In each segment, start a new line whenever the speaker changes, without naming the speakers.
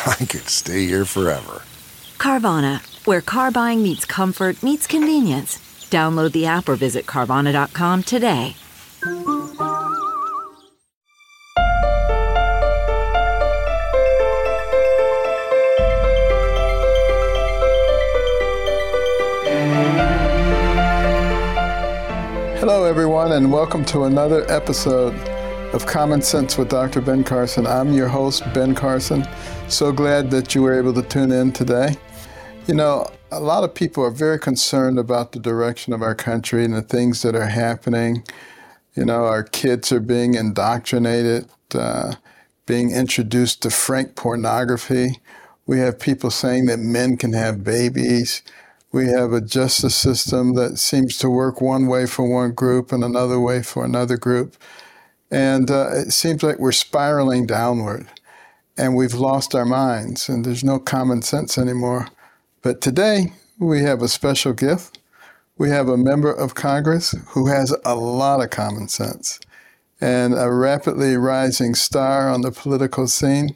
I could stay here forever.
Carvana, where car buying meets comfort, meets convenience. Download the app or visit Carvana.com today.
Hello, everyone, and welcome to another episode of Common Sense with Dr. Ben Carson. I'm your host, Ben Carson. So glad that you were able to tune in today. You know, a lot of people are very concerned about the direction of our country and the things that are happening. You know, our kids are being indoctrinated, uh, being introduced to frank pornography. We have people saying that men can have babies. We have a justice system that seems to work one way for one group and another way for another group. And uh, it seems like we're spiraling downward and we've lost our minds and there's no common sense anymore. But today we have a special gift. We have a member of Congress who has a lot of common sense and a rapidly rising star on the political scene.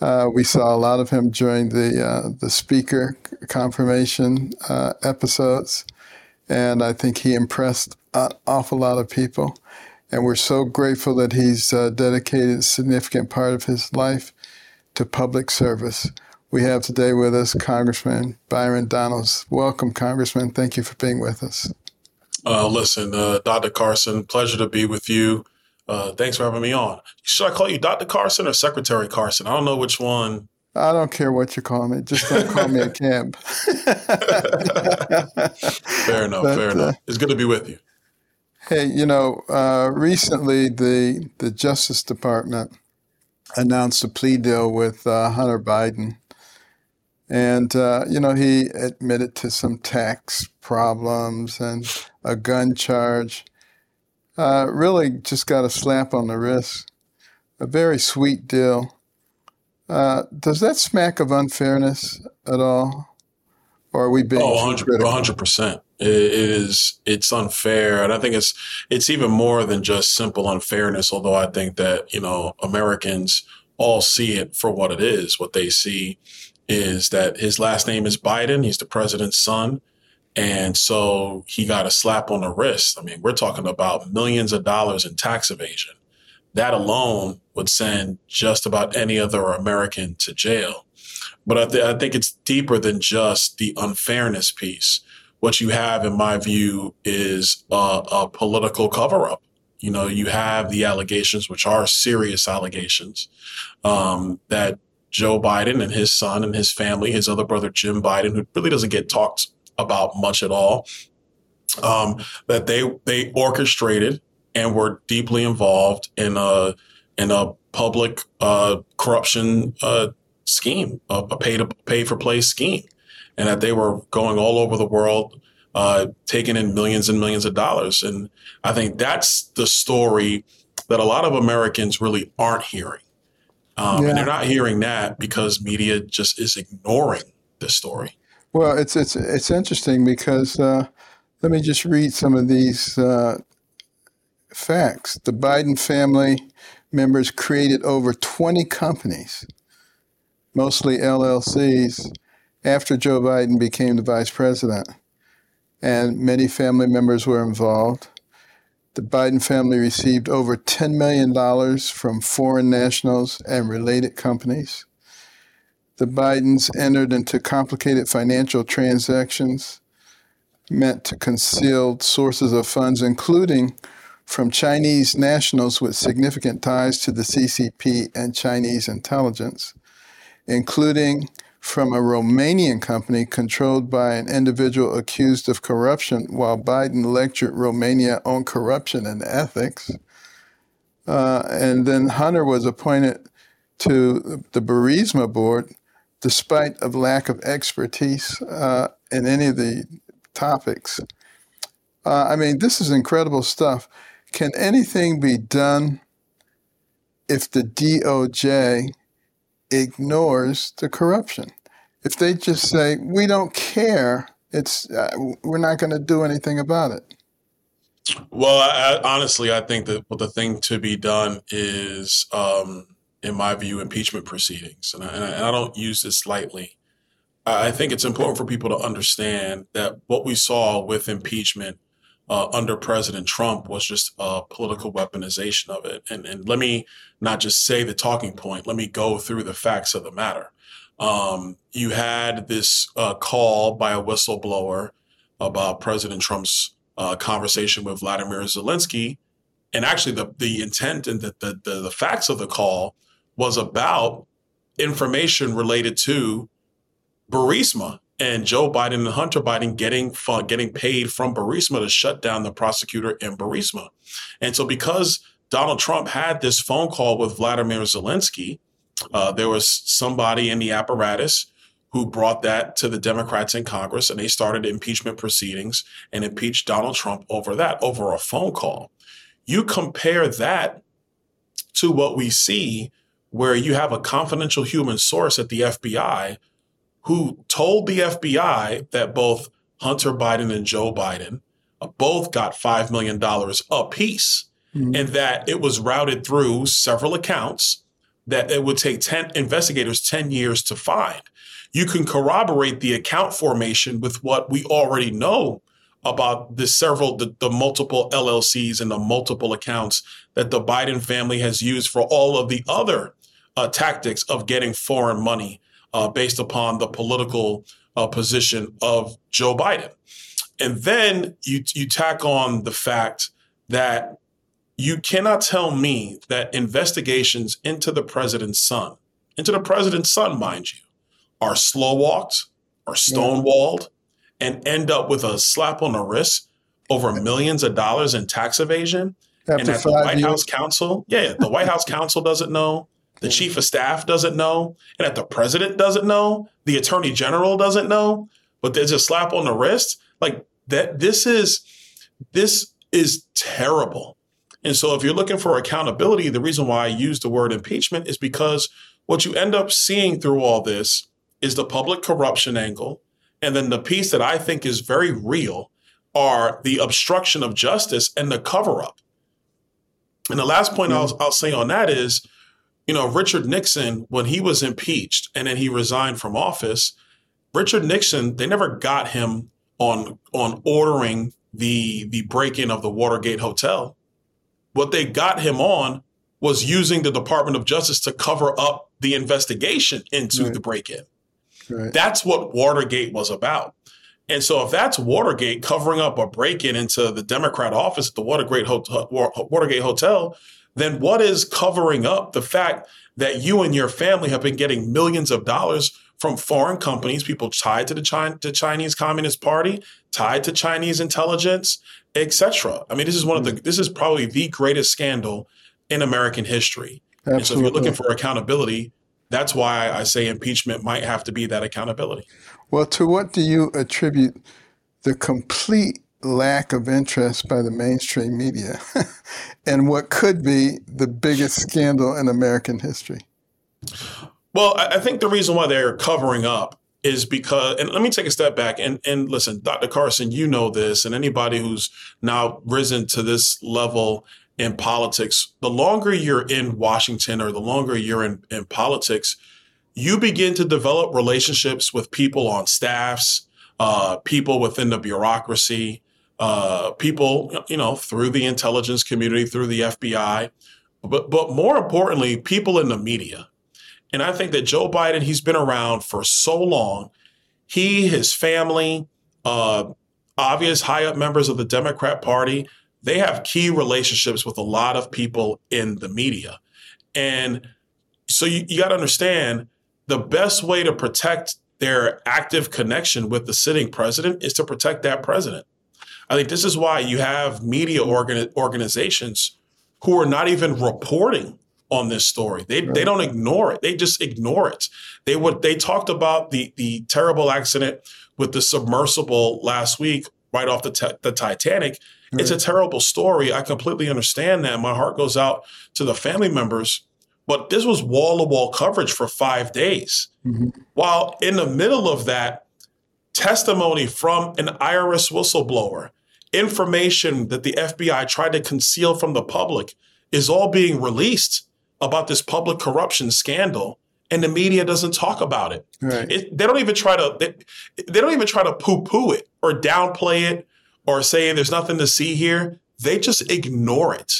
Uh, we saw a lot of him during the uh, the speaker confirmation uh, episodes, and I think he impressed an awful lot of people. And we're so grateful that he's uh, dedicated a significant part of his life to public service. We have today with us Congressman Byron Donalds. Welcome, Congressman. Thank you for being with us.
Uh, listen, uh, Dr. Carson, pleasure to be with you. Uh, thanks for having me on. Should I call you Dr. Carson or Secretary Carson? I don't know which one.
I don't care what you call me. Just don't call me a camp. fair
enough. But, fair enough. Uh, it's good to be with you.
Hey, you know, uh, recently the the Justice Department announced a plea deal with uh, Hunter Biden, and uh, you know he admitted to some tax problems and a gun charge uh, really just got a slap on the wrist. A very sweet deal. Uh, does that smack of unfairness at all? Or are we being
oh, 100 percent? It is. It's unfair, and I think it's it's even more than just simple unfairness. Although I think that you know Americans all see it for what it is. What they see is that his last name is Biden. He's the president's son. And so he got a slap on the wrist. I mean, we're talking about millions of dollars in tax evasion. That alone would send just about any other American to jail. But I, th- I think it's deeper than just the unfairness piece. What you have, in my view, is a, a political cover up. You know, you have the allegations, which are serious allegations, um, that Joe Biden and his son and his family, his other brother Jim Biden, who really doesn't get talked about much at all. Um, that they they orchestrated and were deeply involved in a in a public uh, corruption uh, scheme, a, a, pay to pay for play scheme, and that they were going all over the world, uh, taking in millions and millions of dollars. And I think that's the story that a lot of Americans really aren't hearing. Um, yeah. And they're not hearing that because media just is ignoring the story.
Well, it's it's it's interesting because uh, let me just read some of these uh, facts. The Biden family members created over 20 companies, mostly LLCs, after Joe Biden became the vice president, and many family members were involved. The Biden family received over $10 million from foreign nationals and related companies. the Bidens entered into complicated financial transactions meant to conceal sources of funds, including from Chinese nationals with significant ties to the CCP and Chinese intelligence, including from a Romanian company controlled by an individual accused of corruption while Biden lectured Romania on corruption and ethics. Uh, and then Hunter was appointed to the Burisma board despite a lack of expertise uh, in any of the topics. Uh, I mean, this is incredible stuff. Can anything be done if the DOJ ignores the corruption? If they just say we don't care, it's uh, we're not going to do anything about it.
Well, I, honestly, I think that the thing to be done is, um, in my view, impeachment proceedings, and I, and I don't use this lightly. I think it's important for people to understand that what we saw with impeachment uh, under President Trump was just a political weaponization of it. And, and let me not just say the talking point, let me go through the facts of the matter. Um, you had this uh, call by a whistleblower about President Trump's uh, conversation with Vladimir Zelensky. And actually, the, the intent and the, the, the, the facts of the call was about information related to Burisma and Joe Biden and Hunter Biden getting getting paid from Burisma to shut down the prosecutor in Burisma. And so because Donald Trump had this phone call with Vladimir Zelensky, uh, there was somebody in the apparatus who brought that to the Democrats in Congress and they started impeachment proceedings and impeached Donald Trump over that, over a phone call. You compare that to what we see where you have a confidential human source at the FBI who told the FBI that both Hunter Biden and Joe Biden uh, both got $5 million apiece mm-hmm. and that it was routed through several accounts that it would take 10 investigators 10 years to find. You can corroborate the account formation with what we already know about the several, the, the multiple LLCs and the multiple accounts that the Biden family has used for all of the other uh, tactics of getting foreign money uh, based upon the political uh, position of Joe Biden. And then you, you tack on the fact that you cannot tell me that investigations into the president's son, into the president's son, mind you, are slow walked, are stonewalled, and end up with a slap on the wrist over millions of dollars in tax evasion. After and that the White years. House counsel, yeah, the White House counsel doesn't know. The chief of staff doesn't know, and that the president doesn't know, the attorney general doesn't know, but there's a slap on the wrist. Like that, this is this is terrible. And so, if you're looking for accountability, the reason why I use the word impeachment is because what you end up seeing through all this is the public corruption angle. And then the piece that I think is very real are the obstruction of justice and the cover up. And the last point mm-hmm. I'll, I'll say on that is you know, Richard Nixon, when he was impeached and then he resigned from office, Richard Nixon, they never got him on on ordering the the break-in of the Watergate Hotel. What they got him on was using the Department of Justice to cover up the investigation into right. the break-in. Right. That's what Watergate was about. And so if that's Watergate covering up a break-in into the Democrat office at the Watergate Hotel, Watergate Hotel, then what is covering up the fact that you and your family have been getting millions of dollars from foreign companies, people tied to the China, to Chinese Communist Party, tied to Chinese intelligence, etc. I mean, this is one of the mm. this is probably the greatest scandal in American history. Absolutely. And so if you're looking for accountability, that's why I say impeachment might have to be that accountability.
Well, to what do you attribute the complete lack of interest by the mainstream media and what could be the biggest scandal in American history?
Well, I think the reason why they're covering up is because, and let me take a step back and, and listen, Dr. Carson, you know this, and anybody who's now risen to this level in politics, the longer you're in Washington or the longer you're in, in politics, you begin to develop relationships with people on staffs, uh, people within the bureaucracy, uh, people, you know, through the intelligence community, through the FBI, but but more importantly, people in the media. And I think that Joe Biden, he's been around for so long. He, his family, uh, obvious high up members of the Democrat Party, they have key relationships with a lot of people in the media. And so you, you got to understand the best way to protect their active connection with the sitting president is to protect that president. I think this is why you have media organ- organizations who are not even reporting on this story. They right. they don't ignore it. They just ignore it. They would they talked about the the terrible accident with the submersible last week right off the t- the Titanic. Right. It's a terrible story. I completely understand that. My heart goes out to the family members. But this was wall to wall coverage for five days. Mm-hmm. While in the middle of that, testimony from an IRS whistleblower, information that the FBI tried to conceal from the public is all being released about this public corruption scandal and the media doesn't talk about it. Right. it they don't even try to they, they don't even try to poo-poo it or downplay it or say there's nothing to see here. They just ignore it.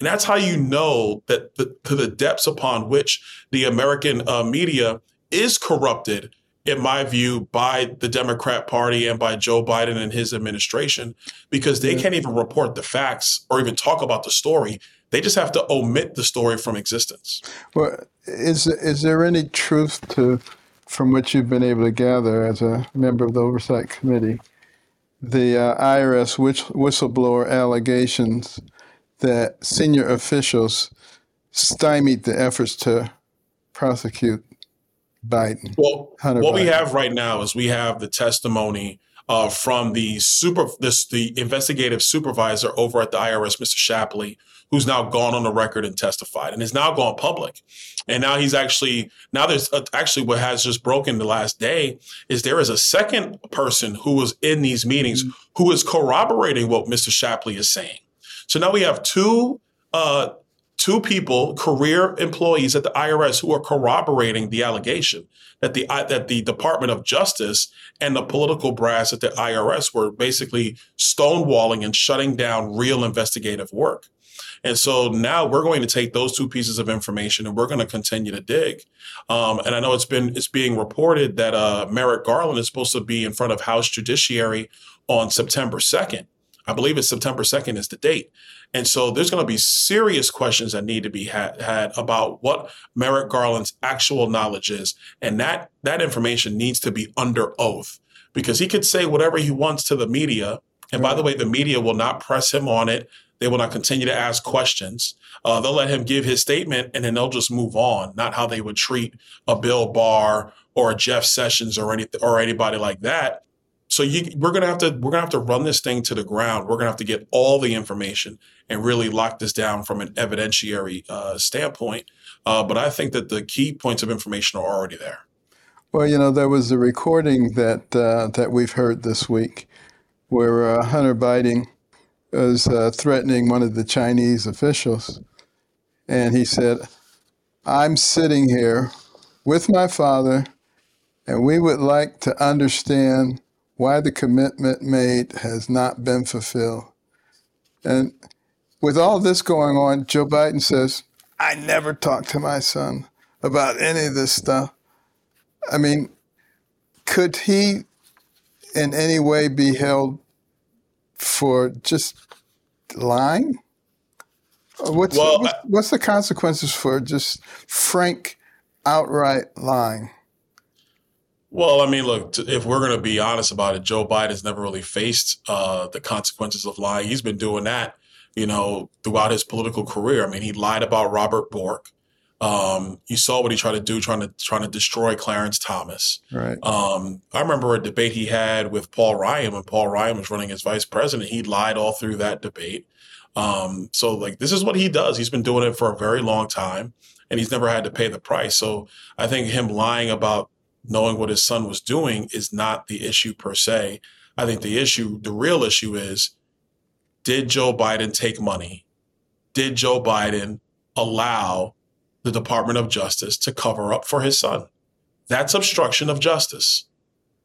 And that's how you know that the, to the depths upon which the American uh, media is corrupted, in my view, by the Democrat Party and by Joe Biden and his administration, because they can't even report the facts or even talk about the story. They just have to omit the story from existence.
Well, is is there any truth to, from what you've been able to gather as a member of the Oversight Committee, the uh, IRS whistleblower allegations? that senior officials stymied the efforts to prosecute Biden.
Well, Hunter what Biden. we have right now is we have the testimony uh, from the super this the investigative supervisor over at the IRS, Mr. Shapley, who's now gone on the record and testified, and is now gone public. And now he's actually now there's uh, actually what has just broken the last day is there is a second person who was in these meetings mm-hmm. who is corroborating what Mr. Shapley is saying. So now we have two uh, two people, career employees at the IRS, who are corroborating the allegation that the that the Department of Justice and the political brass at the IRS were basically stonewalling and shutting down real investigative work. And so now we're going to take those two pieces of information and we're going to continue to dig. Um, and I know it's been it's being reported that uh, Merrick Garland is supposed to be in front of House Judiciary on September second. I believe it's September 2nd is the date. And so there's going to be serious questions that need to be had, had about what Merrick Garland's actual knowledge is. And that, that information needs to be under oath because he could say whatever he wants to the media. And by the way, the media will not press him on it. They will not continue to ask questions. Uh, they'll let him give his statement and then they'll just move on, not how they would treat a Bill Barr or a Jeff Sessions or any, or anybody like that. So you, we're gonna have to we're gonna have to run this thing to the ground. We're gonna have to get all the information and really lock this down from an evidentiary uh, standpoint. Uh, but I think that the key points of information are already there.
Well, you know, there was a recording that uh, that we've heard this week where uh, Hunter Biden was uh, threatening one of the Chinese officials, and he said, "I'm sitting here with my father, and we would like to understand." why the commitment made has not been fulfilled. And with all this going on, Joe Biden says, I never talked to my son about any of this stuff. I mean, could he in any way be held for just lying? What's, well, what's, what's the consequences for just frank, outright lying?
Well, I mean, look, if we're going to be honest about it, Joe Biden's never really faced uh, the consequences of lying. He's been doing that, you know, throughout his political career. I mean, he lied about Robert Bork. Um, you saw what he tried to do, trying to trying to destroy Clarence Thomas.
Right.
Um, I remember a debate he had with Paul Ryan when Paul Ryan was running as vice president. He lied all through that debate. Um, so, like, this is what he does. He's been doing it for a very long time, and he's never had to pay the price. So, I think him lying about knowing what his son was doing is not the issue per se. I think the issue, the real issue is did Joe Biden take money? Did Joe Biden allow the Department of Justice to cover up for his son? That's obstruction of justice.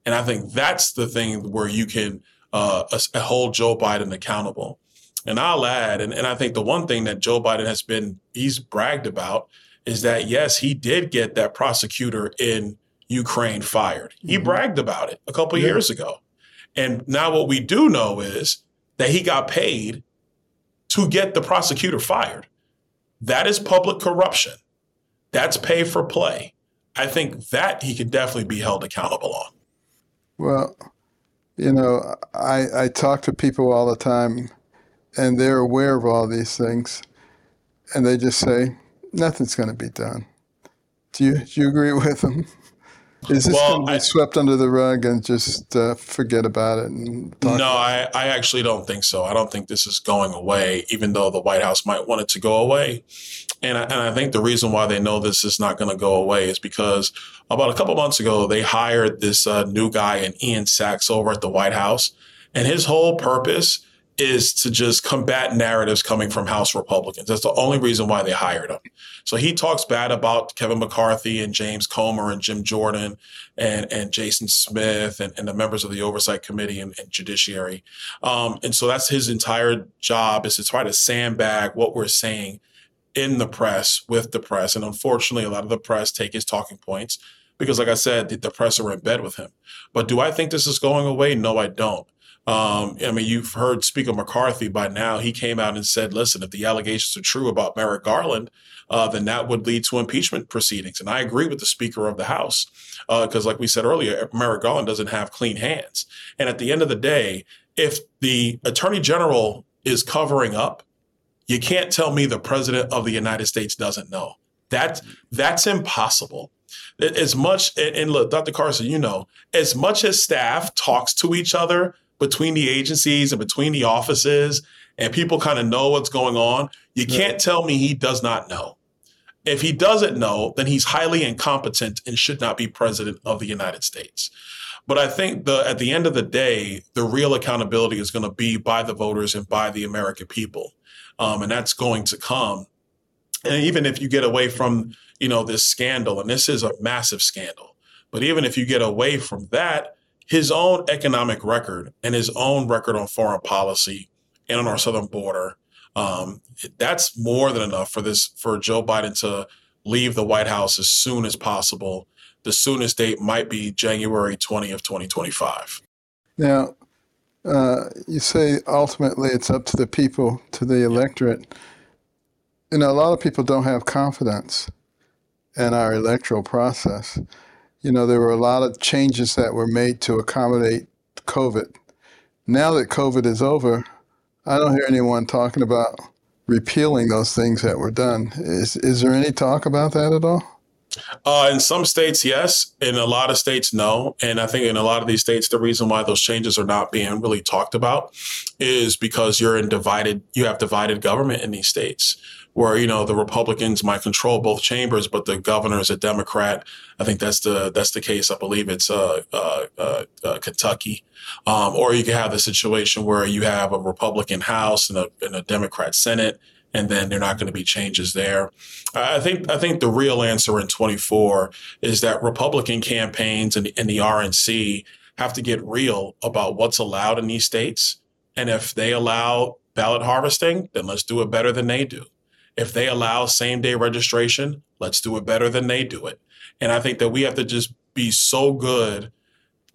And I think that's the thing where you can uh, hold Joe Biden accountable. And I'll add, and, and I think the one thing that Joe Biden has been, he's bragged about is that yes, he did get that prosecutor in Ukraine fired. He mm-hmm. bragged about it a couple yeah. years ago. And now what we do know is that he got paid to get the prosecutor fired. That is public corruption. That's pay for play. I think that he could definitely be held accountable on.
Well, you know, I, I talk to people all the time and they're aware of all these things and they just say, nothing's going to be done. Do you, do you agree with them? Is this well, going to be I, swept under the rug and just uh, forget about it? no,
I, I actually don't think so. I don't think this is going away, even though the White House might want it to go away. And I, and I think the reason why they know this is not going to go away is because about a couple months ago, they hired this uh, new guy, in Ian Sams, over at the White House. And his whole purpose is to just combat narratives coming from House Republicans. That's the only reason why they hired him. So he talks bad about Kevin McCarthy and James Comer and Jim Jordan and, and Jason Smith and, and the members of the Oversight Committee and, and Judiciary. Um, and so that's his entire job is to try to sandbag what we're saying in the press with the press. And unfortunately, a lot of the press take his talking points because, like I said, the, the press are in bed with him. But do I think this is going away? No, I don't. Um, I mean, you've heard Speaker McCarthy by now. He came out and said, listen, if the allegations are true about Merrick Garland, uh, then that would lead to impeachment proceedings. And I agree with the Speaker of the House because, uh, like we said earlier, Merrick Garland doesn't have clean hands. And at the end of the day, if the Attorney General is covering up, you can't tell me the President of the United States doesn't know. That, that's impossible as much and look dr carson you know as much as staff talks to each other between the agencies and between the offices and people kind of know what's going on. You can't tell me he does not know. If he doesn't know, then he's highly incompetent and should not be president of the United States. But I think the at the end of the day, the real accountability is going to be by the voters and by the American people, um, and that's going to come. And even if you get away from you know this scandal, and this is a massive scandal, but even if you get away from that, his own economic record and his own record on foreign policy and on our southern border, um, that's more than enough for this for Joe Biden to leave the White House as soon as possible. The soonest date might be January 20 of 2025.
Now, uh, you say ultimately it's up to the people, to the electorate. You know, a lot of people don't have confidence in our electoral process you know, there were a lot of changes that were made to accommodate COVID. Now that COVID is over, I don't hear anyone talking about repealing those things that were done. Is is there any talk about that at all?
Uh, in some states, yes. In a lot of states, no. And I think in a lot of these states, the reason why those changes are not being really talked about is because you're in divided, you have divided government in these states where you know the Republicans might control both chambers, but the governor is a Democrat. I think that's the that's the case. I believe it's uh, uh, uh, uh Kentucky, um, or you could have the situation where you have a Republican House and a, and a Democrat Senate, and then there are not going to be changes there. I think I think the real answer in 24 is that Republican campaigns and, and the RNC have to get real about what's allowed in these states, and if they allow ballot harvesting, then let's do it better than they do. If they allow same day registration, let's do it better than they do it. And I think that we have to just be so good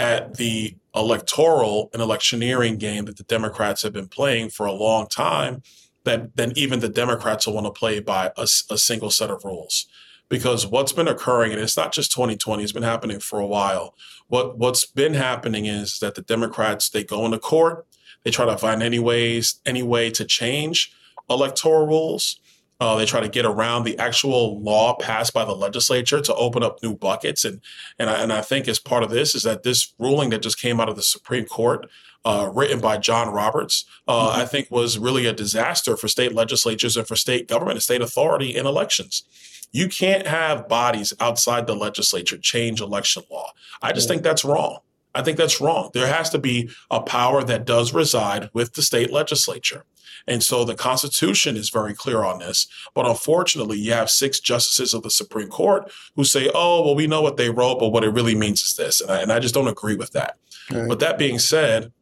at the electoral and electioneering game that the Democrats have been playing for a long time that then even the Democrats will want to play by a, a single set of rules. Because what's been occurring, and it's not just 2020, it's been happening for a while. What what's been happening is that the Democrats they go into court, they try to find any ways, any way to change electoral rules. Uh, they try to get around the actual law passed by the legislature to open up new buckets, and and I, and I think as part of this is that this ruling that just came out of the Supreme Court, uh, written by John Roberts, uh, mm-hmm. I think was really a disaster for state legislatures and for state government and state authority in elections. You can't have bodies outside the legislature change election law. I just think that's wrong. I think that's wrong. There has to be a power that does reside with the state legislature. And so the Constitution is very clear on this. But unfortunately, you have six justices of the Supreme Court who say, oh, well, we know what they wrote, but what it really means is this. And I, and I just don't agree with that. Right. But that being said,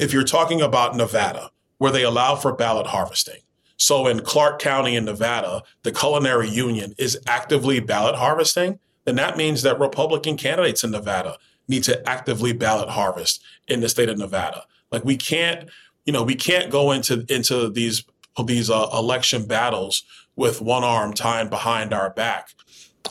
if you're talking about Nevada, where they allow for ballot harvesting, So in Clark County in Nevada, the Culinary Union is actively ballot harvesting, then that means that Republican candidates in Nevada need to actively ballot harvest in the state of Nevada. Like we can't, you know, we can't go into into these these uh, election battles with one arm tied behind our back.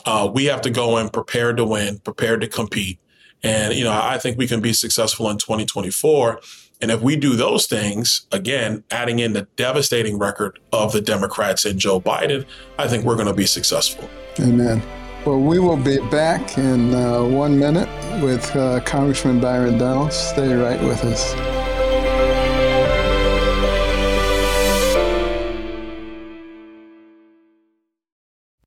Uh, we have to go in prepared to win, prepared to compete. And, you know, I think we can be successful in 2024. And if we do those things, again, adding in the devastating record of the Democrats and Joe Biden, I think we're going to be successful.
Amen. Well, we will be back in uh, one minute with uh, Congressman Byron Donalds. Stay right with us.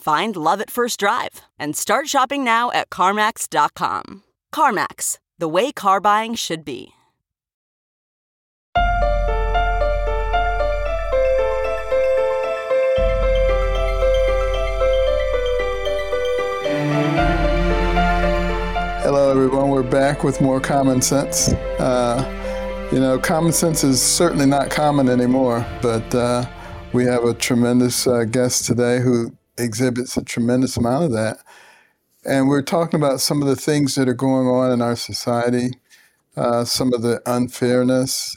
Find love at first drive and start shopping now at CarMax.com. CarMax, the way car buying should be.
Hello, everyone. We're back with more common sense. Uh, you know, common sense is certainly not common anymore, but uh, we have a tremendous uh, guest today who exhibits a tremendous amount of that. And we're talking about some of the things that are going on in our society, uh, some of the unfairness.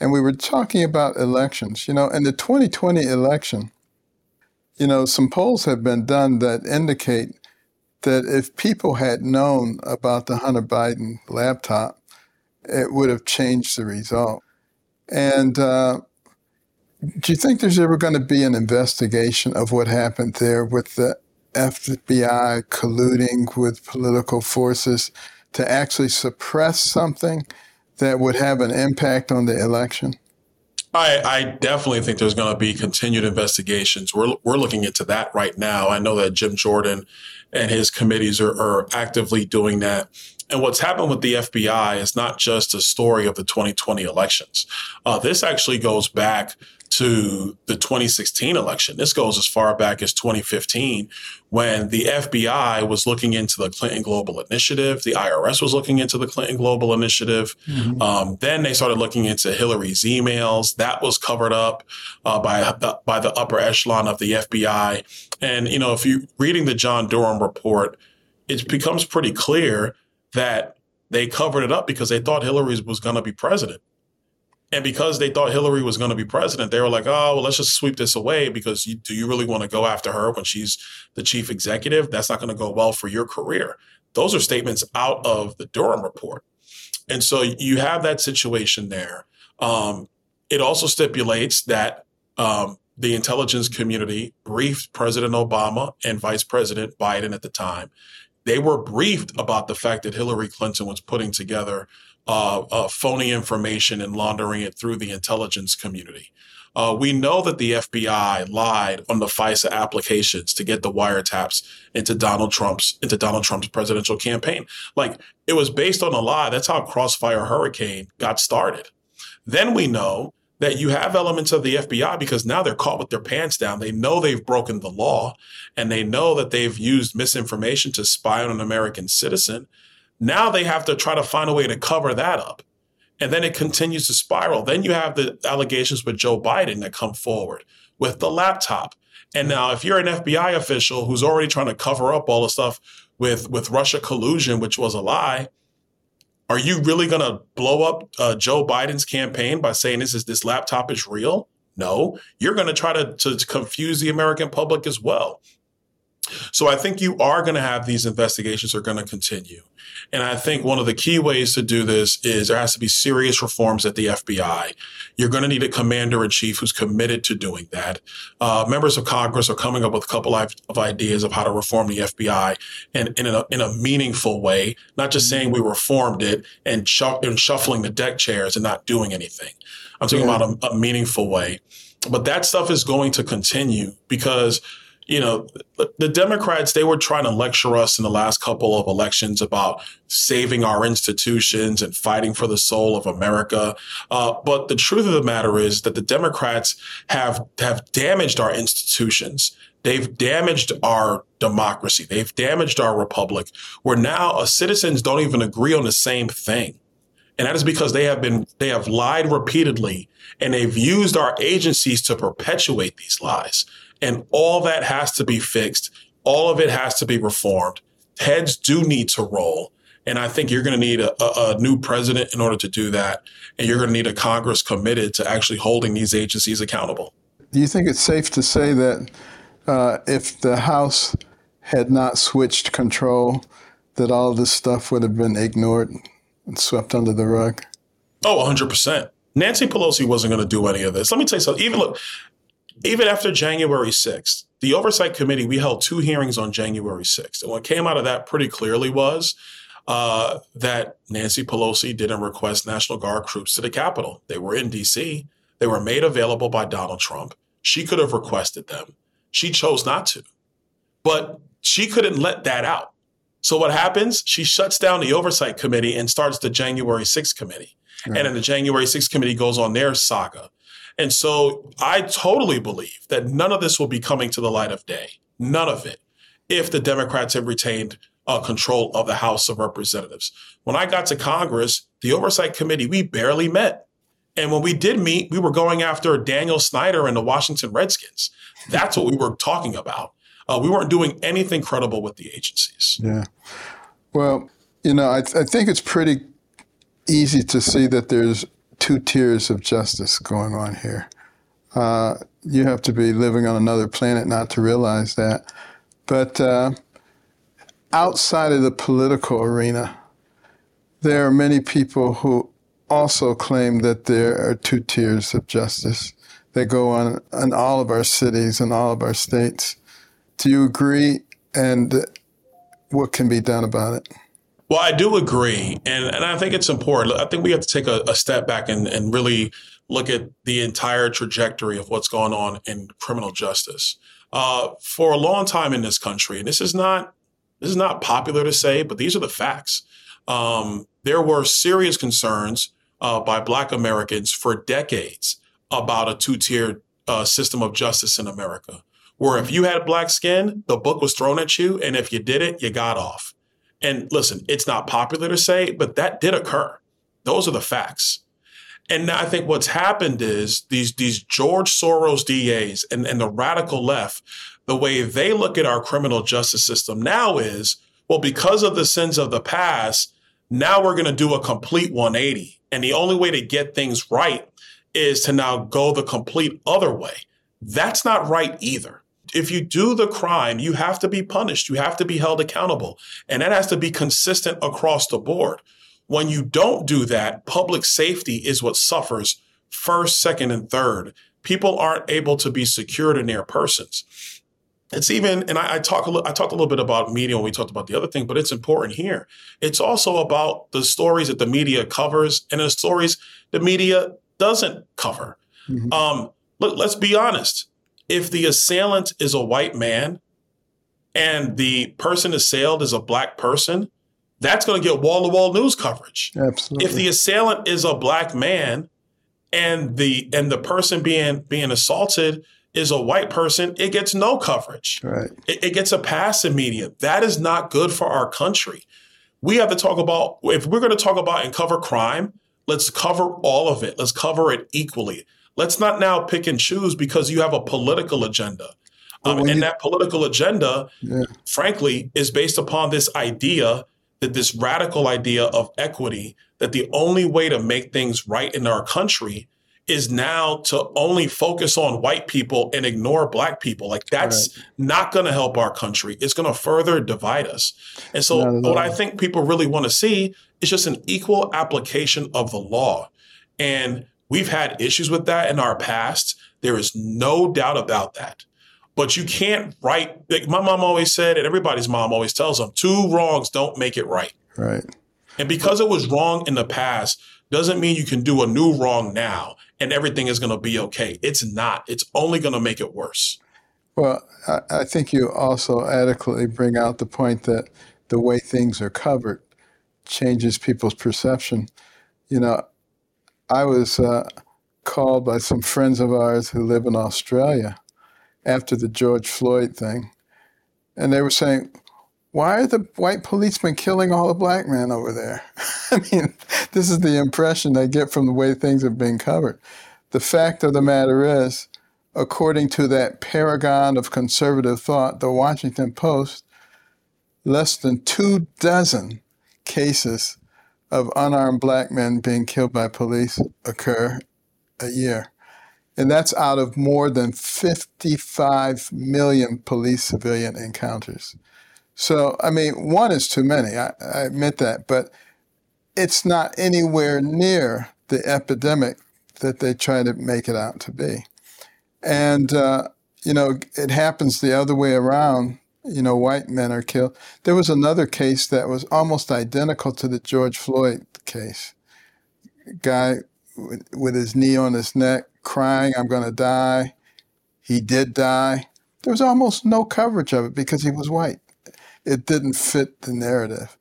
And we were talking about elections. You know, in the 2020 election, you know, some polls have been done that indicate that if people had known about the Hunter Biden laptop, it would have changed the result. And uh, do you think there's ever going to be an investigation of what happened there with the FBI colluding with political forces to actually suppress something that would have an impact on the election?
I, I, definitely think there's going to be continued investigations. We're, we're looking into that right now. I know that Jim Jordan and his committees are, are actively doing that. And what's happened with the FBI is not just a story of the 2020 elections. Uh, this actually goes back to the 2016 election. This goes as far back as 2015 when the FBI was looking into the Clinton Global Initiative. The IRS was looking into the Clinton Global Initiative. Mm-hmm. Um, then they started looking into Hillary's emails. That was covered up uh, by, the, by the upper echelon of the FBI. And, you know, if you're reading the John Durham report, it becomes pretty clear that they covered it up because they thought Hillary was going to be president. And because they thought Hillary was going to be president, they were like, oh, well, let's just sweep this away because you, do you really want to go after her when she's the chief executive? That's not going to go well for your career. Those are statements out of the Durham report. And so you have that situation there. Um, it also stipulates that um, the intelligence community briefed President Obama and Vice President Biden at the time. They were briefed about the fact that Hillary Clinton was putting together uh, uh, phony information and laundering it through the intelligence community. Uh, we know that the FBI lied on the FISA applications to get the wiretaps into Donald Trump's into Donald Trump's presidential campaign. Like it was based on a lie. That's how Crossfire Hurricane got started. Then we know that you have elements of the FBI because now they're caught with their pants down. They know they've broken the law and they know that they've used misinformation to spy on an American citizen. Now they have to try to find a way to cover that up. And then it continues to spiral. Then you have the allegations with Joe Biden that come forward with the laptop. And now if you're an FBI official who's already trying to cover up all the stuff with, with Russia collusion, which was a lie, are you really going to blow up uh, Joe Biden's campaign by saying this is this laptop is real? No, you're going to try to, to confuse the American public as well. So I think you are going to have these investigations are going to continue. And I think one of the key ways to do this is there has to be serious reforms at the FBI. You're going to need a commander in chief who's committed to doing that. Uh, members of Congress are coming up with a couple of ideas of how to reform the FBI in, in, a, in a meaningful way, not just saying we reformed it and, and shuffling the deck chairs and not doing anything. I'm talking yeah. about a, a meaningful way. But that stuff is going to continue because you know, the Democrats, they were trying to lecture us in the last couple of elections about saving our institutions and fighting for the soul of America. Uh, but the truth of the matter is that the Democrats have, have damaged our institutions. They've damaged our democracy. They've damaged our republic where now uh, citizens don't even agree on the same thing. And that is because they have been, they have lied repeatedly and they've used our agencies to perpetuate these lies. And all that has to be fixed. All of it has to be reformed. Heads do need to roll. And I think you're going to need a, a, a, new president in order to do that. And you're going to need a Congress committed to actually holding these agencies accountable.
Do you think it's safe to say that uh, if the House had not switched control, that all this stuff would have been ignored and swept under the rug?
Oh, 100%. Nancy Pelosi wasn't going to do any of this. Let me tell you something. Even look, even after January 6th, the Oversight Committee, we held two hearings on January 6th. And what came out of that pretty clearly was uh, that Nancy Pelosi didn't request National Guard troops to the Capitol. They were in D.C., they were made available by Donald Trump. She could have requested them. She chose not to. But she couldn't let that out. So what happens? She shuts down the Oversight Committee and starts the January 6th Committee. Right. And then the January 6th Committee goes on their saga. And so I totally believe that none of this will be coming to the light of day. None of it. If the Democrats have retained uh, control of the House of Representatives. When I got to Congress, the Oversight Committee, we barely met. And when we did meet, we were going after Daniel Snyder and the Washington Redskins. That's what we were talking about. Uh, we weren't doing anything credible with the agencies.
Yeah. Well, you know, I, th- I think it's pretty easy to see that there's two tiers of justice going on here. Uh, you have to be living on another planet not to realize that. But uh, outside of the political arena, there are many people who also claim that there are two tiers of justice that go on in all of our cities and all of our states. Do you agree? And what can be done about it?
Well, I do agree. And, and I think it's important. I think we have to take a, a step back and, and really look at the entire trajectory of what's going on in criminal justice. Uh, for a long time in this country, and this is not this is not popular to say, but these are the facts. Um, there were serious concerns uh, by Black Americans for decades about a two-tiered uh, system of justice in America, where if you had black skin, the book was thrown at you, and if you did it, you got off. And listen, it's not popular to say, but that did occur. Those are the facts. And I think what's happened is these these George Soros DAs and, and the radical left, the way they look at our criminal justice system now is, well, because of the sins of the past, now we're going to do a complete 180. And the only way to get things right is to now go the complete other way. That's not right either if you do the crime, you have to be punished. You have to be held accountable. And that has to be consistent across the board. When you don't do that, public safety is what suffers first, second, and third. People aren't able to be secured in their persons. It's even, and I, I talk a little, I talked a little bit about media when we talked about the other thing, but it's important here. It's also about the stories that the media covers and the stories the media doesn't cover. Mm-hmm. Um, look, let's be honest if the assailant is a white man and the person assailed is a black person, that's going to get wall to wall news coverage.
Absolutely.
If the assailant is a black man and the and the person being being assaulted is a white person, it gets no coverage.
Right.
It, it gets a pass in media. That is not good for our country. We have to talk about if we're going to talk about and cover crime, let's cover all of it. Let's cover it equally. Let's not now pick and choose because you have a political agenda. Um, and you, that political agenda, yeah. frankly, is based upon this idea that this radical idea of equity, that the only way to make things right in our country is now to only focus on white people and ignore black people. Like that's right. not going to help our country. It's going to further divide us. And so what I think people really want to see is just an equal application of the law. And we've had issues with that in our past. There is no doubt about that. But you can't write, like my mom always said, and everybody's mom always tells them, two wrongs don't make it right.
Right.
And because it was wrong in the past, doesn't mean you can do a new wrong now and everything is going to be okay. It's not. It's only going to make it worse.
Well, I, I think you also adequately bring out the point that the way things are covered changes people's perception. You know, I was uh, called by some friends of ours who live in Australia after the George Floyd thing, and they were saying, why are the white policemen killing all the black men over there? I mean, this is the impression I get from the way things have been covered. The fact of the matter is, according to that paragon of conservative thought, the Washington Post, less than two dozen cases of unarmed black men being killed by police occur a year. And that's out of more than 55 million police civilian encounters. So, I mean, one is too many, I, I admit that, but it's not anywhere near the epidemic that they try to make it out to be. And, uh, you know, it happens the other way around. You know, white men are killed. There was another case that was almost identical to the George Floyd case. Guy with, his knee on his neck, crying, I'm going to die. He did die. There was almost no coverage of it because he was white it didn't fit the narrative.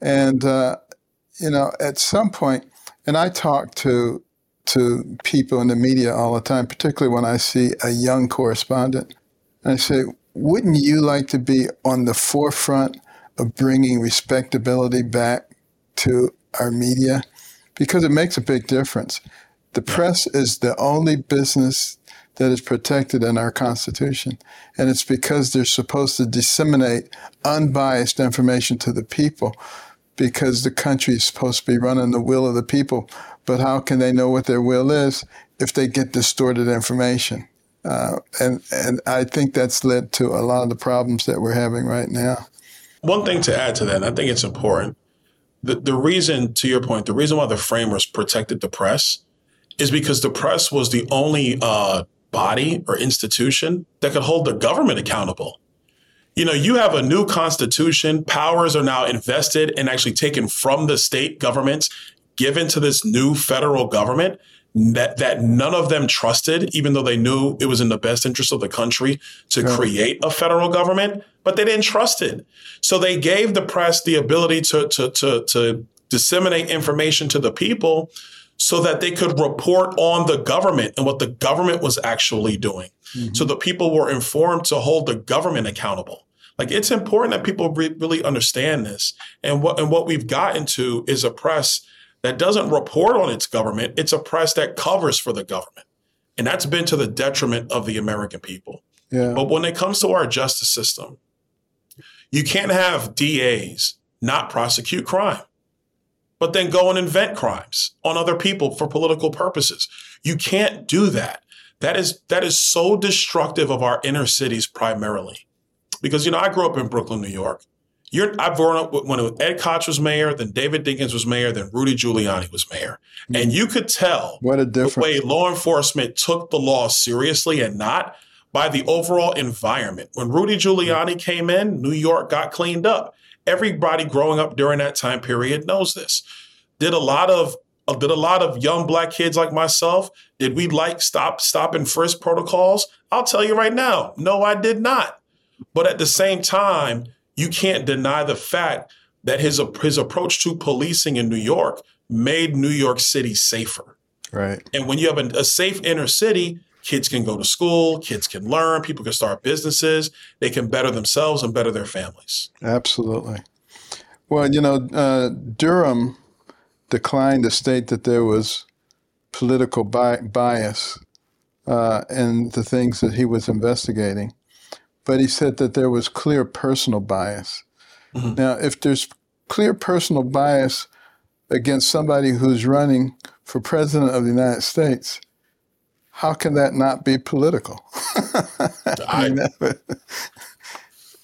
And, uh, you know, at some point, and I talk to, to people in the media all the time, particularly when I see a young correspondent. I say, wouldn't you like to be on the forefront of bringing respectability back to our media? Because it makes a big difference. The press is the only business that is protected in our Constitution. And it's because they're supposed to disseminate unbiased information to the people because the country is supposed to be running the will of the people. But how can they know what their will is if they get distorted information? Uh, and, and I think that's led to a lot of the problems that we're having right now.
One thing to add to that, and I think it's important. The, the reason, to your point, the reason why the framers protected the press is because the press was the only uh, body or institution that could hold the government accountable. You know, you have a new constitution, powers are now invested and actually taken from the state governments, given to this new federal government that, that none of them trusted, even though they knew it was in the best interest of the country to create a federal government, but they didn't trust it. So they gave the press the ability to, to, to, to disseminate information to the people so that they could report on the government and what the government was actually doing. Mm-hmm. So the people were informed to hold the government accountable. Like it's important that people re- really understand this. And what and what we've gotten to is a press that doesn't report on its government. It's a press that covers for the government. And that's been to the detriment of the American people. Yeah. But when it comes to our justice system, you can't have DAs not prosecute crime but then go and invent crimes on other people for political purposes. You can't do that. That is that is so destructive of our inner cities primarily. Because you know, I grew up in Brooklyn, New York. You're, I've grown up with, when Ed Koch was mayor, then David Dinkins was mayor, then Rudy Giuliani was mayor. Mm-hmm. And you could tell
what a difference.
the way law enforcement took the law seriously and not by the overall environment. When Rudy Giuliani came in, New York got cleaned up. Everybody growing up during that time period knows this. Did a lot of uh, did a lot of young black kids like myself did we like stop stop and frisk protocols i'll tell you right now no i did not but at the same time you can't deny the fact that his his approach to policing in new york made new york city safer.
Right.
And when you have a, a safe inner city kids can go to school kids can learn people can start businesses they can better themselves and better their families.
Absolutely. Well you know uh, durham declined to state that there was political bi- bias uh, in the things that he was investigating, but he said that there was clear personal bias. Mm-hmm. Now, if there's clear personal bias against somebody who's running for president of the United States, how can that not be political?
I, mean,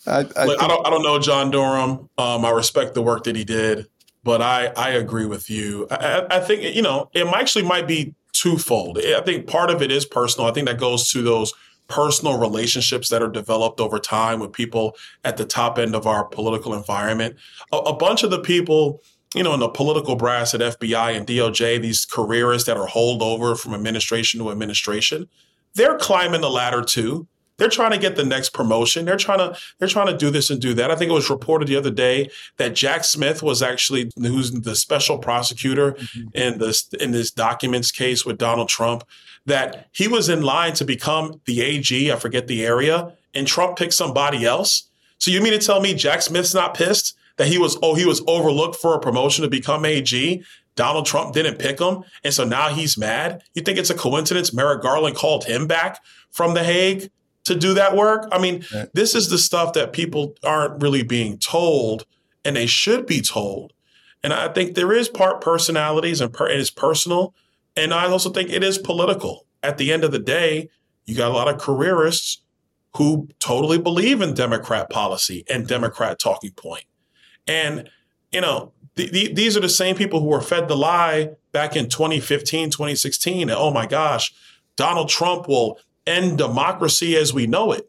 I, I, Look, I, don't I don't know John Durham. Um, I respect the work that he did, but I I agree with you. I, I think you know it actually might be twofold. I think part of it is personal. I think that goes to those personal relationships that are developed over time with people at the top end of our political environment. A, a bunch of the people you know, in the political brass at FBI and DOJ, these careerists that are holdover from administration to administration, they're climbing the ladder too. They're trying to get the next promotion. They're trying to they're trying to do this and do that. I think it was reported the other day that Jack Smith was actually who's the special prosecutor mm-hmm. in this in this documents case with Donald Trump that he was in line to become the AG. I forget the area, and Trump picked somebody else. So you mean to tell me Jack Smith's not pissed that he was oh he was overlooked for a promotion to become AG? Donald Trump didn't pick him, and so now he's mad. You think it's a coincidence Merrick Garland called him back from The Hague? To do that work. I mean, right. this is the stuff that people aren't really being told, and they should be told. And I think there is part personalities and, per, and it's personal. And I also think it is political. At the end of the day, you got a lot of careerists who totally believe in Democrat policy and Democrat talking point. And, you know, th- th- these are the same people who were fed the lie back in 2015, 2016. And, oh my gosh, Donald Trump will end democracy as we know it.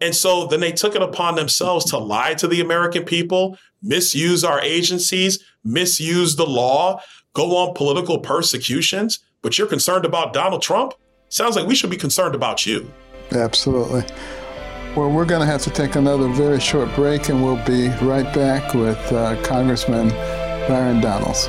And so then they took it upon themselves to lie to the American people, misuse our agencies, misuse the law, go on political persecutions. But you're concerned about Donald Trump? Sounds like we should be concerned about you.
Absolutely. Well, we're going to have to take another very short break, and we'll be right back with uh, Congressman Byron Donalds.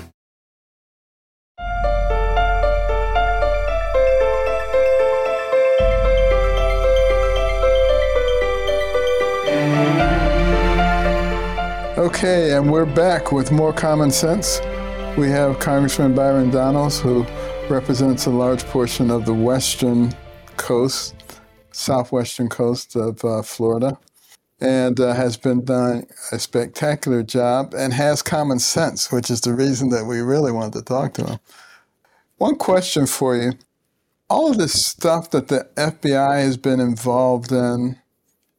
Okay, and we're back with more common sense. We have Congressman Byron Donalds, who represents a large portion of the western coast, southwestern coast of uh, Florida, and uh, has been doing a spectacular job and has common sense, which is the reason that we really wanted to talk to him. One question for you all of this stuff that the FBI has been involved in,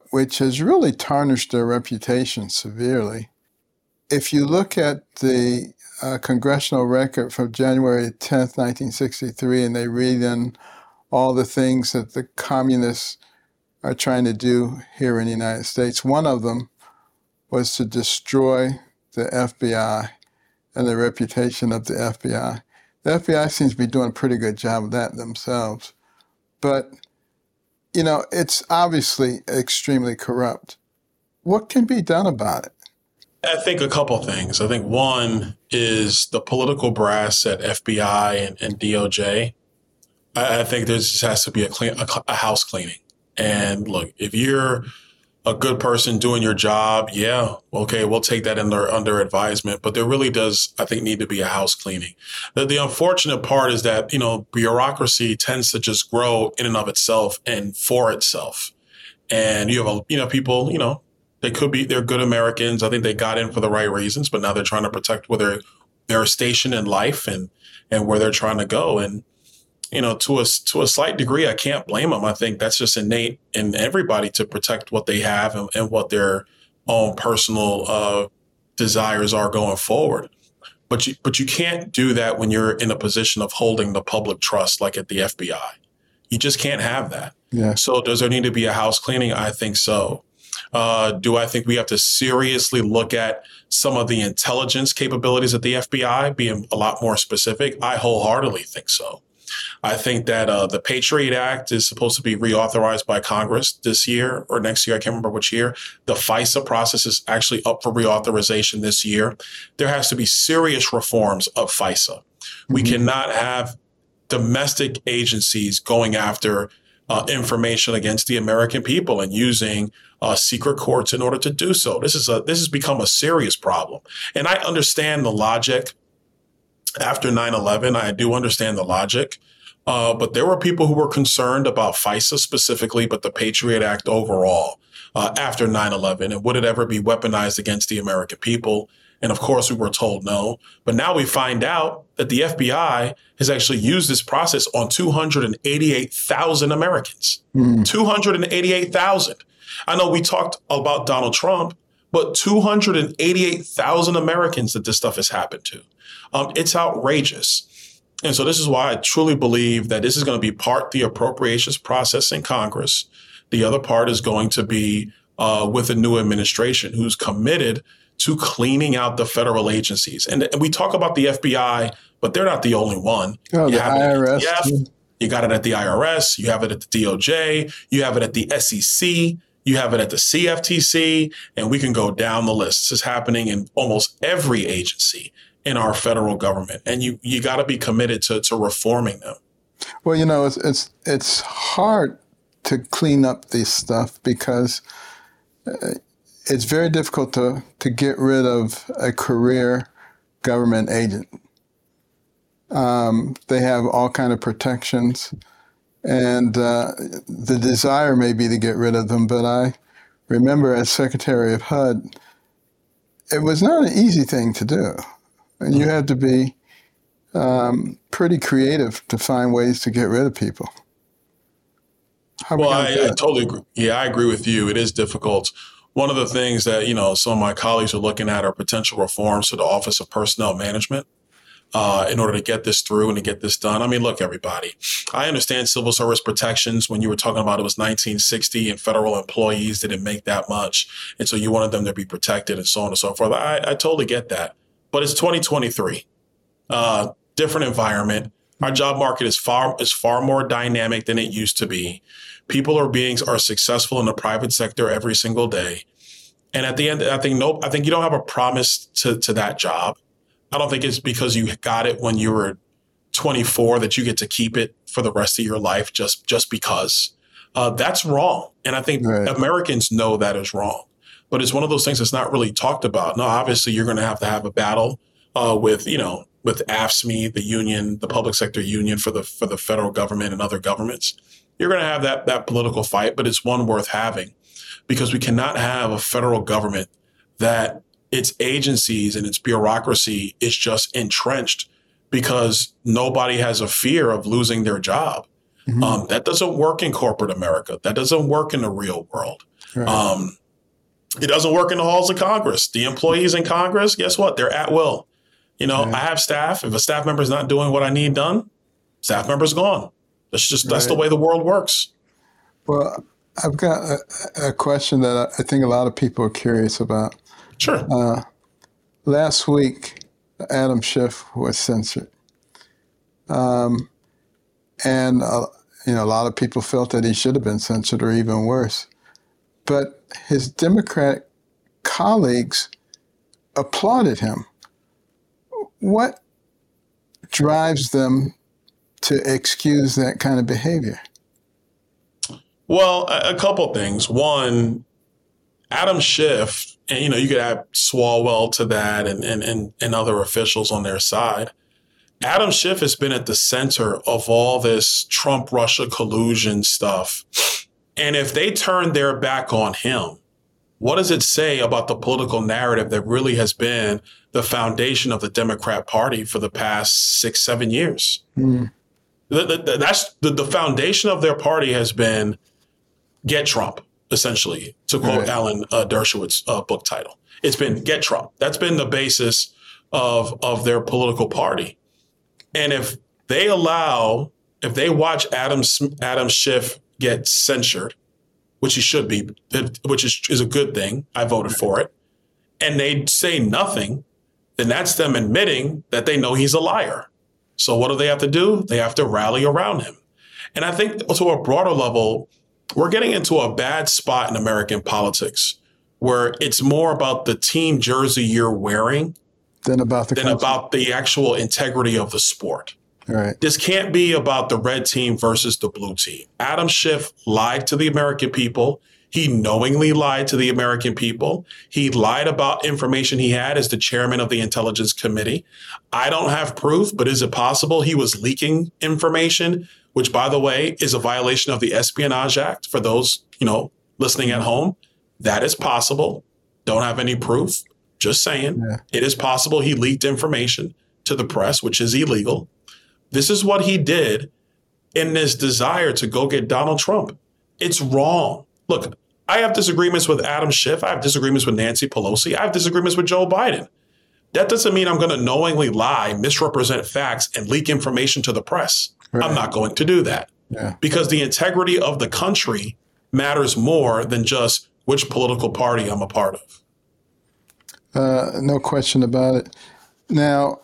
which has really tarnished their reputation severely if you look at the uh, congressional record from January 10th, 1963, and they read in all the things that the communists are trying to do here in the United States, one of them was to destroy the FBI and the reputation of the FBI. The FBI seems to be doing a pretty good job of that themselves. But, you know, it's obviously extremely corrupt. What can be done about it?
I think a couple things. I think one is the political brass at FBI and, and DOJ. I, I, think there just has to be a, clean, a, a house cleaning. And look, if you're a good person doing your job, yeah, okay, we'll take that under under advisement. But there really does, I think, need to be a house cleaning. The, the unfortunate part is that you know bureaucracy tends to just grow in and of itself and for itself. And you have a you know people you know they could be they're good Americans. I think they got in for the right reasons, but now they're trying to protect where they're their station in life and and where they're trying to go. And you know, to a to a slight degree, I can't blame them. I think that's just innate in everybody to protect what they have and, and what their own personal uh, desires are going forward. But you, but you can't do that when you're in a position of holding the public trust, like at the FBI. You just can't have that.
Yeah.
So does there need to be a house cleaning? I think so. Uh, do I think we have to seriously look at some of the intelligence capabilities of the FBI, being a lot more specific? I wholeheartedly think so. I think that uh, the Patriot Act is supposed to be reauthorized by Congress this year or next year. I can't remember which year. The FISA process is actually up for reauthorization this year. There has to be serious reforms of FISA. Mm-hmm. We cannot have domestic agencies going after uh, information against the American people and using uh, secret courts in order to do so. This is a this has become a serious problem, and I understand the logic. After 9-11, I do understand the logic. Uh, but there were people who were concerned about FISA specifically, but the Patriot Act overall uh, after 9 11. And would it ever be weaponized against the American people? And of course, we were told no. But now we find out that the FBI has actually used this process on 288,000 Americans. Mm. 288,000. I know we talked about Donald Trump, but 288,000 Americans that this stuff has happened to. Um, it's outrageous. And so this is why I truly believe that this is going to be part the appropriations process in Congress. The other part is going to be uh, with a new administration who's committed to cleaning out the federal agencies. And, and, we talk about the FBI, but they're not the only one.
Oh, you the IRS.
It, you got it at the IRS. You have it at the DOJ. You have it at the SEC. You have it at the CFTC, and we can go down the list. This is happening in almost every agency in our federal government, and you you got to be committed to to reforming them.
Well, you know, it's it's it's hard to clean up this stuff because uh, it's very difficult to to get rid of a career government agent. Um, they have all kind of protections, and uh, the desire may be to get rid of them. But I remember, as Secretary of HUD, it was not an easy thing to do and you had to be um, pretty creative to find ways to get rid of people.
How well, I, I, totally agree. Yeah, I agree with you. It is difficult. One of the things that you know some of my colleagues are looking at are potential reforms to the Office of Personnel Management. Uh, in order to get this through and to get this done. I mean, look, everybody, I understand civil service protections when you were talking about it was 1960 and federal employees didn't make that much. And so you wanted them to be protected and so on and so forth. I, I totally get that but it's 2023. Uh, different environment. Our job market is far is far more dynamic than it used to be. People are beings are successful in the private sector every single day. And at the end, I think nope. I think you don't have a promise to to that job. I don't think it's because you got it when you were 24 that you get to keep it for the rest of your life just just because. Uh, that's wrong, and I think right. Americans know that is wrong but it's one of those things that's not really talked about. Now, obviously, you're going to have to have a battle uh, with, you know, with AFSCME, the union, the public sector union for the for the federal government and other governments. You're going to have that that political fight, but it's one worth having because we cannot have a federal government that its agencies and its bureaucracy is just entrenched because nobody has a fear of losing their job. Mm-hmm. Um, that doesn't work in corporate America. That doesn't work in the real world. Right. Um, it doesn't work in the halls of Congress. The employees in Congress, guess what? They're at will. You know, right. I have staff. If a staff member is not doing what I need done, staff member's gone. That's just that's the way the world works.
Well, I've got a, a, question that I think a lot of people are curious about.
Sure. Uh,
last week, Adam Schiff was censured, um, and uh, you know a lot of people felt that he should have been censured, or even worse. But his Democratic colleagues applauded him. What drives them to excuse that kind of behavior?
Well, a, couple things. One, Adam Schiff, and you know, you could add Swalwell to that and, and, and, and other officials on their side. Adam Schiff has been at the center of all this Trump Russia collusion stuff and if they turn their back on him, what does it say about the political narrative that really has been the foundation of the Democrat Party for the past six, seven years? Mm. That's the, the foundation of their party has been get Trump. essentially, to quote
Right.
Alan uh, Dershowitz's uh, book title. It's been get Trump. That's been the basis of of their political party. And if they allow, if they watch Adam Adam Schiff get censured, which he should be, which is is a good thing. I voted for it, and they say nothing, then that's them admitting that they know he's a liar. So what do they have to do? They have to rally around him. And I think to a broader level, we're getting into a bad spot in American politics where it's more about the team jersey you're wearing
Then about the
than
country.
about the actual integrity of the sport.
right.
This can't be about the red team versus the blue team. Adam Schiff lied to the American people. He knowingly lied to the American people. He lied about information he had as the chairman of the Intelligence Committee. I don't have proof, but is it possible he was leaking information, which, by the way, is a violation of the Espionage Act for those, you know, listening at home? That is possible. Don't have any proof. Just saying.
Yeah.
It is possible he leaked information to the press, which is illegal. This is what he did in this desire to go get Donald Trump. It's wrong. Look, I have disagreements with Adam Schiff. I have disagreements with Nancy Pelosi. I have disagreements with Joe Biden. That doesn't mean I'm going to knowingly lie, misrepresent facts, and leak information to the press.
Right.
I'm not going to do that
Yeah.
because the integrity of the country matters more than just which political party I'm a part of.
Uh, no question about it. Now,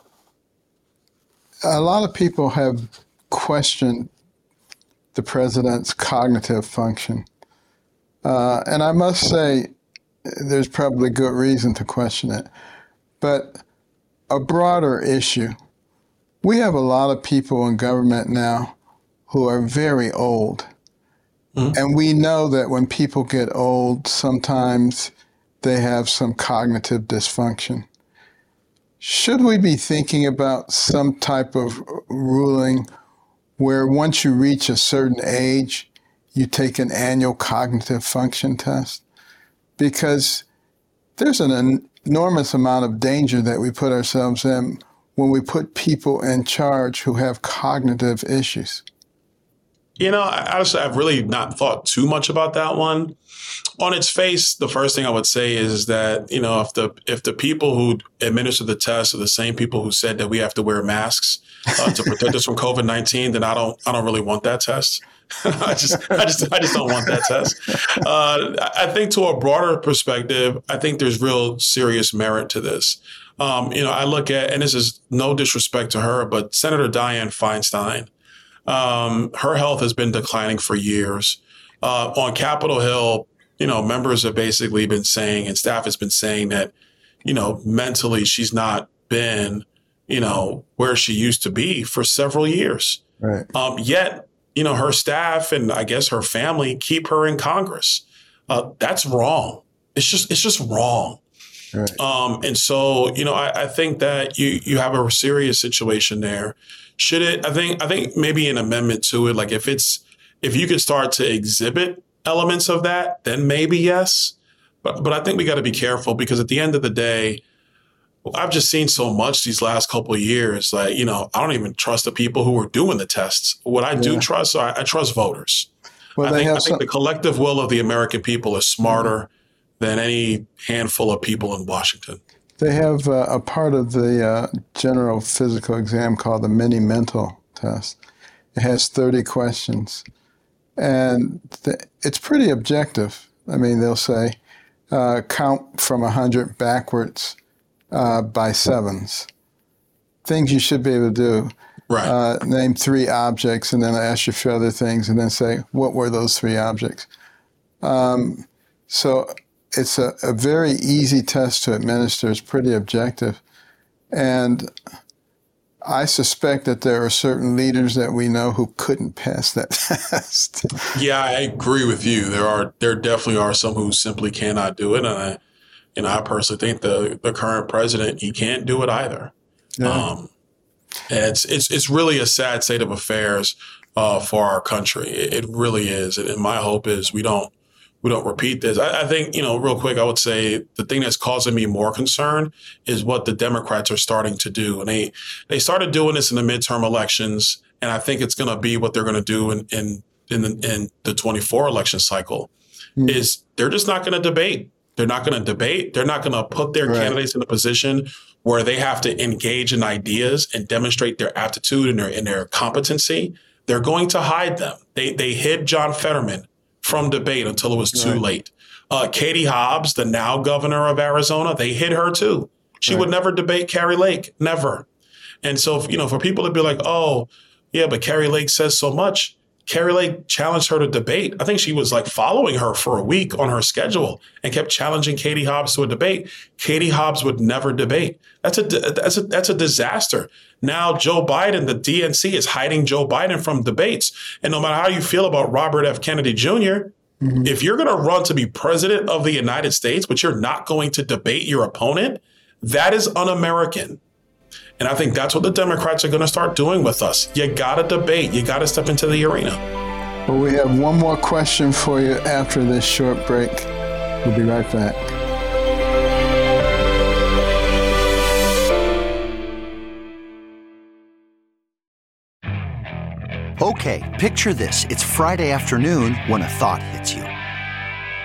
a lot of people have questioned the president's cognitive function. Uh, and I must say, there's probably good reason to question it. But a broader issue we have a lot of people in government now who are very old. And we know that when people get old, sometimes they have some cognitive dysfunction. Should we be thinking about some type of ruling where once you reach a certain age, you take an annual cognitive function test? Because there's an enormous amount of danger that we put ourselves in when we put people in charge who have cognitive issues.
You know, honestly, I've really not thought too much about that one. On its face, the first thing I would say is that you know if the if the people who administer the test are the same people who said that we have to wear masks uh, to protect us from COVID nineteen, then I don't I don't really want that test. I just I just I just don't want that test. Uh, I think to a broader perspective, I think there's real serious merit to this. Um, you know, I look at and this is no disrespect to her, but Senator Dianne Feinstein. Um, her health has been declining for years. Uh, on Capitol Hill, you know, members have basically been saying, and staff has been saying that, you know, mentally she's not been, you know, where she used to be for several years.
Right.
Um, yet, you know, her staff and I guess her family keep her in Congress. Uh, that's wrong. It's just, it's just wrong.
Right.
Um, and so, you know, I, I think that you you have a serious situation there. Should it? I think I think maybe an amendment to it, like if it's if you could start to exhibit elements of that, then maybe yes. But but I think we got to be careful because at the end of the day, I've just seen so much these last couple of years. Like you know, I don't even trust the people who are doing the tests. What I do trust, I, I trust voters.
Well,
I think, I
have
think the collective will of the American people is smarter than any handful of people in Washington.
They have uh, a part of the uh, general physical exam called the mini mental test. It has 30 questions. And th- it's pretty objective. I mean, they'll say uh, count from 100 backwards uh, by sevens. Things you should be able to do.
Right.
Uh, name three objects and then I ask you a few other things and then say, what were those three objects? Um, so it's a, a very easy test to administer. It's pretty objective. And I suspect that there are certain leaders that we know who couldn't pass that test.
yeah, I agree with you. There are there definitely are some who simply cannot do it, and I, know, I personally think the the current president he can't do it either. Um, and it's it's it's really a sad state of affairs uh, for our country. It, it really is, and my hope is we don't we don't repeat this. I, I think you know, real quick, I would say the thing that's causing me more concern is what the Democrats are starting to do, and they they started doing this in the midterm elections, and I think it's going to be what they're going to do in in in the, in the 24 election cycle. mm. is they're just not going to debate. They're not going to debate. They're not going to put their right. candidates in a position where they have to engage in ideas and demonstrate their aptitude and their, and their competency. They're going to hide them. They, they hid John Fetterman from debate until it was too right. late. Uh, Katie Hobbs, the now governor of Arizona, they hid her too. She right. would never debate Kari Lake, never. And so, you know, for people to be like, oh, yeah, but Kari Lake says so much. Kari Lake challenged her to debate. I think she was like following her for a week on her schedule and kept challenging Katie Hobbs to a debate. Katie Hobbs would never debate. That's a that's a that's a disaster. Now Joe Biden, the DNC is hiding Joe Biden from debates. And no matter how you feel about Robert F. Kennedy junior mm-hmm. if you're going to run to be president of the United States, but you're not going to debate your opponent, that is un-American. And I think that's what the Democrats are going to start doing with us. You got to debate, you got to step into the arena.
Well, we have one more question for you after this short break. We'll be right back.
Okay, picture this. It's Friday afternoon when a thought hits you.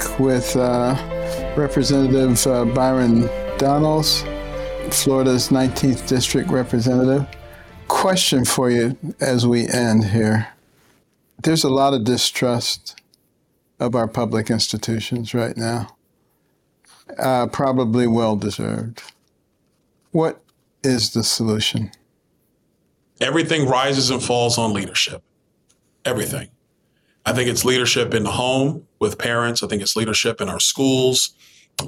Back with uh, Representative uh, Byron Donalds, Florida's 19th District Representative. Question for you as we end here. There's a lot of distrust of our public institutions right now, uh, probably well deserved. What is the solution?
Everything rises and falls on leadership. Everything. I think it's leadership in the home with parents. I think it's leadership in our schools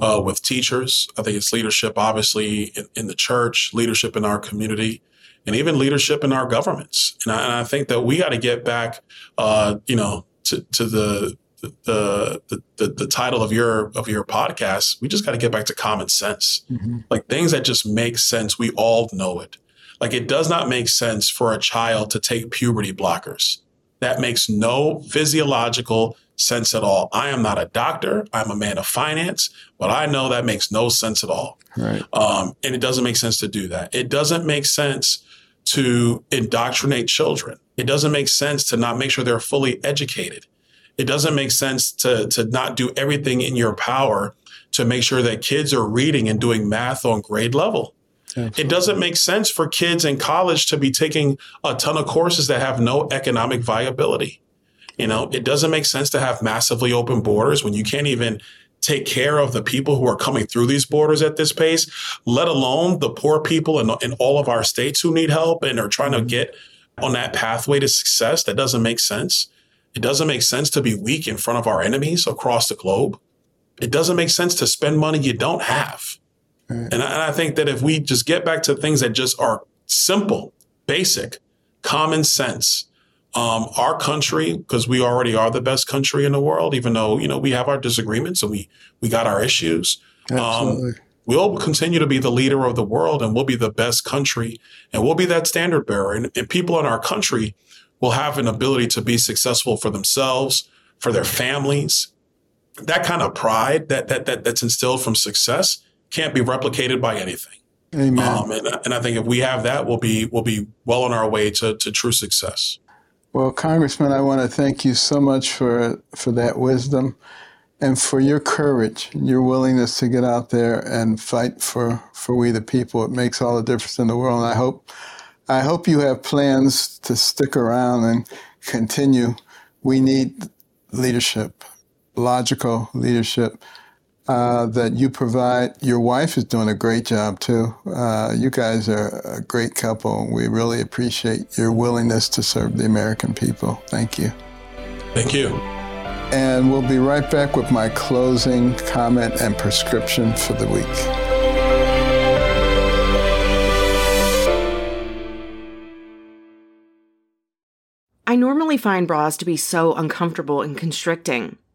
uh, with teachers. I think it's leadership, obviously, in, in, the church, leadership in our community, and even leadership in our governments. And I, and I think that we got to get back, uh, you know, to, to the, the, the, the, the, title of your, of your podcast. We just got to get back to common sense, mm-hmm. like things that just make sense. We all know it. Like it does not make sense for a child to take puberty blockers. That makes no physiological sense at all. I am not a doctor. I'm a man of finance, but I know that makes no sense at all.
Right.
Um, and it doesn't make sense to do that. It doesn't make sense to indoctrinate children. It doesn't make sense to not make sure they're fully educated. It doesn't make sense to, to not do everything in your power to make sure that kids are reading and doing math on grade level. Absolutely. It doesn't make sense for kids in college to be taking a ton of courses that have no economic viability. You know, it doesn't make sense to have massively open borders when you can't even take care of the people who are coming through these borders at this pace, let alone the poor people in, in all of our states who need help and are trying to mm-hmm. get on that pathway to success. That doesn't make sense. It doesn't make sense to be weak in front of our enemies across the globe. It doesn't make sense to spend money you don't have. And, I, and I think that if we just get back to things that just are simple, basic, common sense, um, our country, because we already are the best country in the world, even though, you know, we have our disagreements and we, we got our issues.
Um, Absolutely. Um,
we'll continue to be the leader of the world and we'll be the best country and we'll be that standard bearer. And, and people in our country will have an ability to be successful for themselves, for their families. That kind of pride that, that, that that's instilled from success can't be replicated by anything.
Amen. Um,
and, and I think if we have that, we'll be we'll be well on our way to, to true success.
Well, Congressman, I want to thank you so much for for that wisdom. and for your courage, your willingness to get out there and fight for, for we the people. It makes all the difference in the world. And I hope I hope you have plans to stick around and continue. We need leadership, logical leadership uh, that you provide. Your wife is doing a great job too. Uh, you guys are a great couple. We really appreciate your willingness to serve the American people. Thank you.
Thank you.
And we'll be right back with my closing comment and prescription for the week.
I normally find bras to be so uncomfortable and constricting.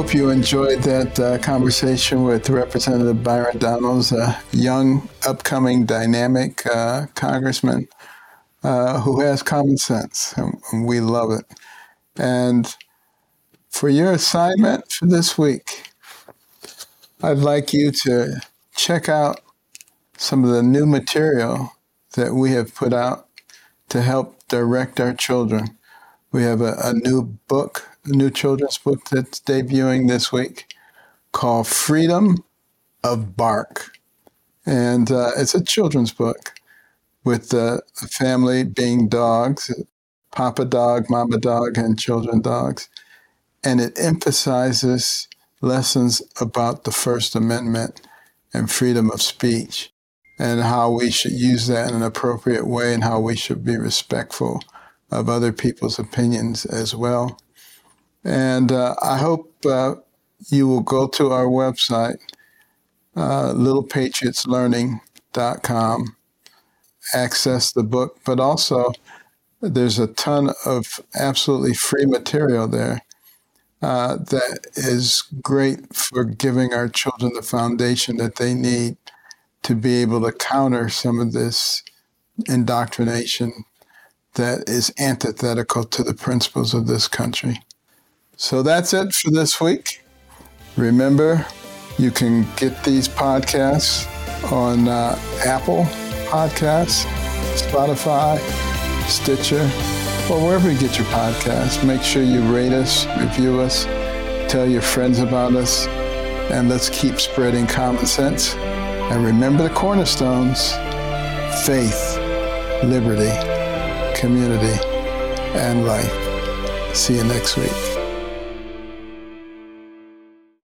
Hope you enjoyed that uh, conversation with Representative Byron Donalds, a young, upcoming, dynamic uh, congressman uh, who has common sense, and we love it. And for your assignment for this week, I'd like you to check out some of the new material that we have put out to help direct our children. We have a, a new book a new children's book that's debuting this week called Freedom of Bark. And uh, it's a children's book with a family being dogs Papa dog, Mama dog, and children dogs. And it emphasizes lessons about the First Amendment and freedom of speech and how we should use that in an appropriate way and how we should be respectful of other people's opinions as well. And uh, I hope uh, you will go to our website, uh, littlepatriotslearning.com, access the book, but also there's a ton of absolutely free material there uh, that is great for giving our children the foundation that they need to be able to counter some of this indoctrination that is antithetical to the principles of this country. So that's it for this week. Remember, you can get these podcasts on uh, Apple Podcasts, Spotify, Stitcher, or wherever you get your podcasts. Make sure you rate us, review us, tell your friends about us, and let's keep spreading common sense. And remember the cornerstones faith, liberty, community, and life. See you next week.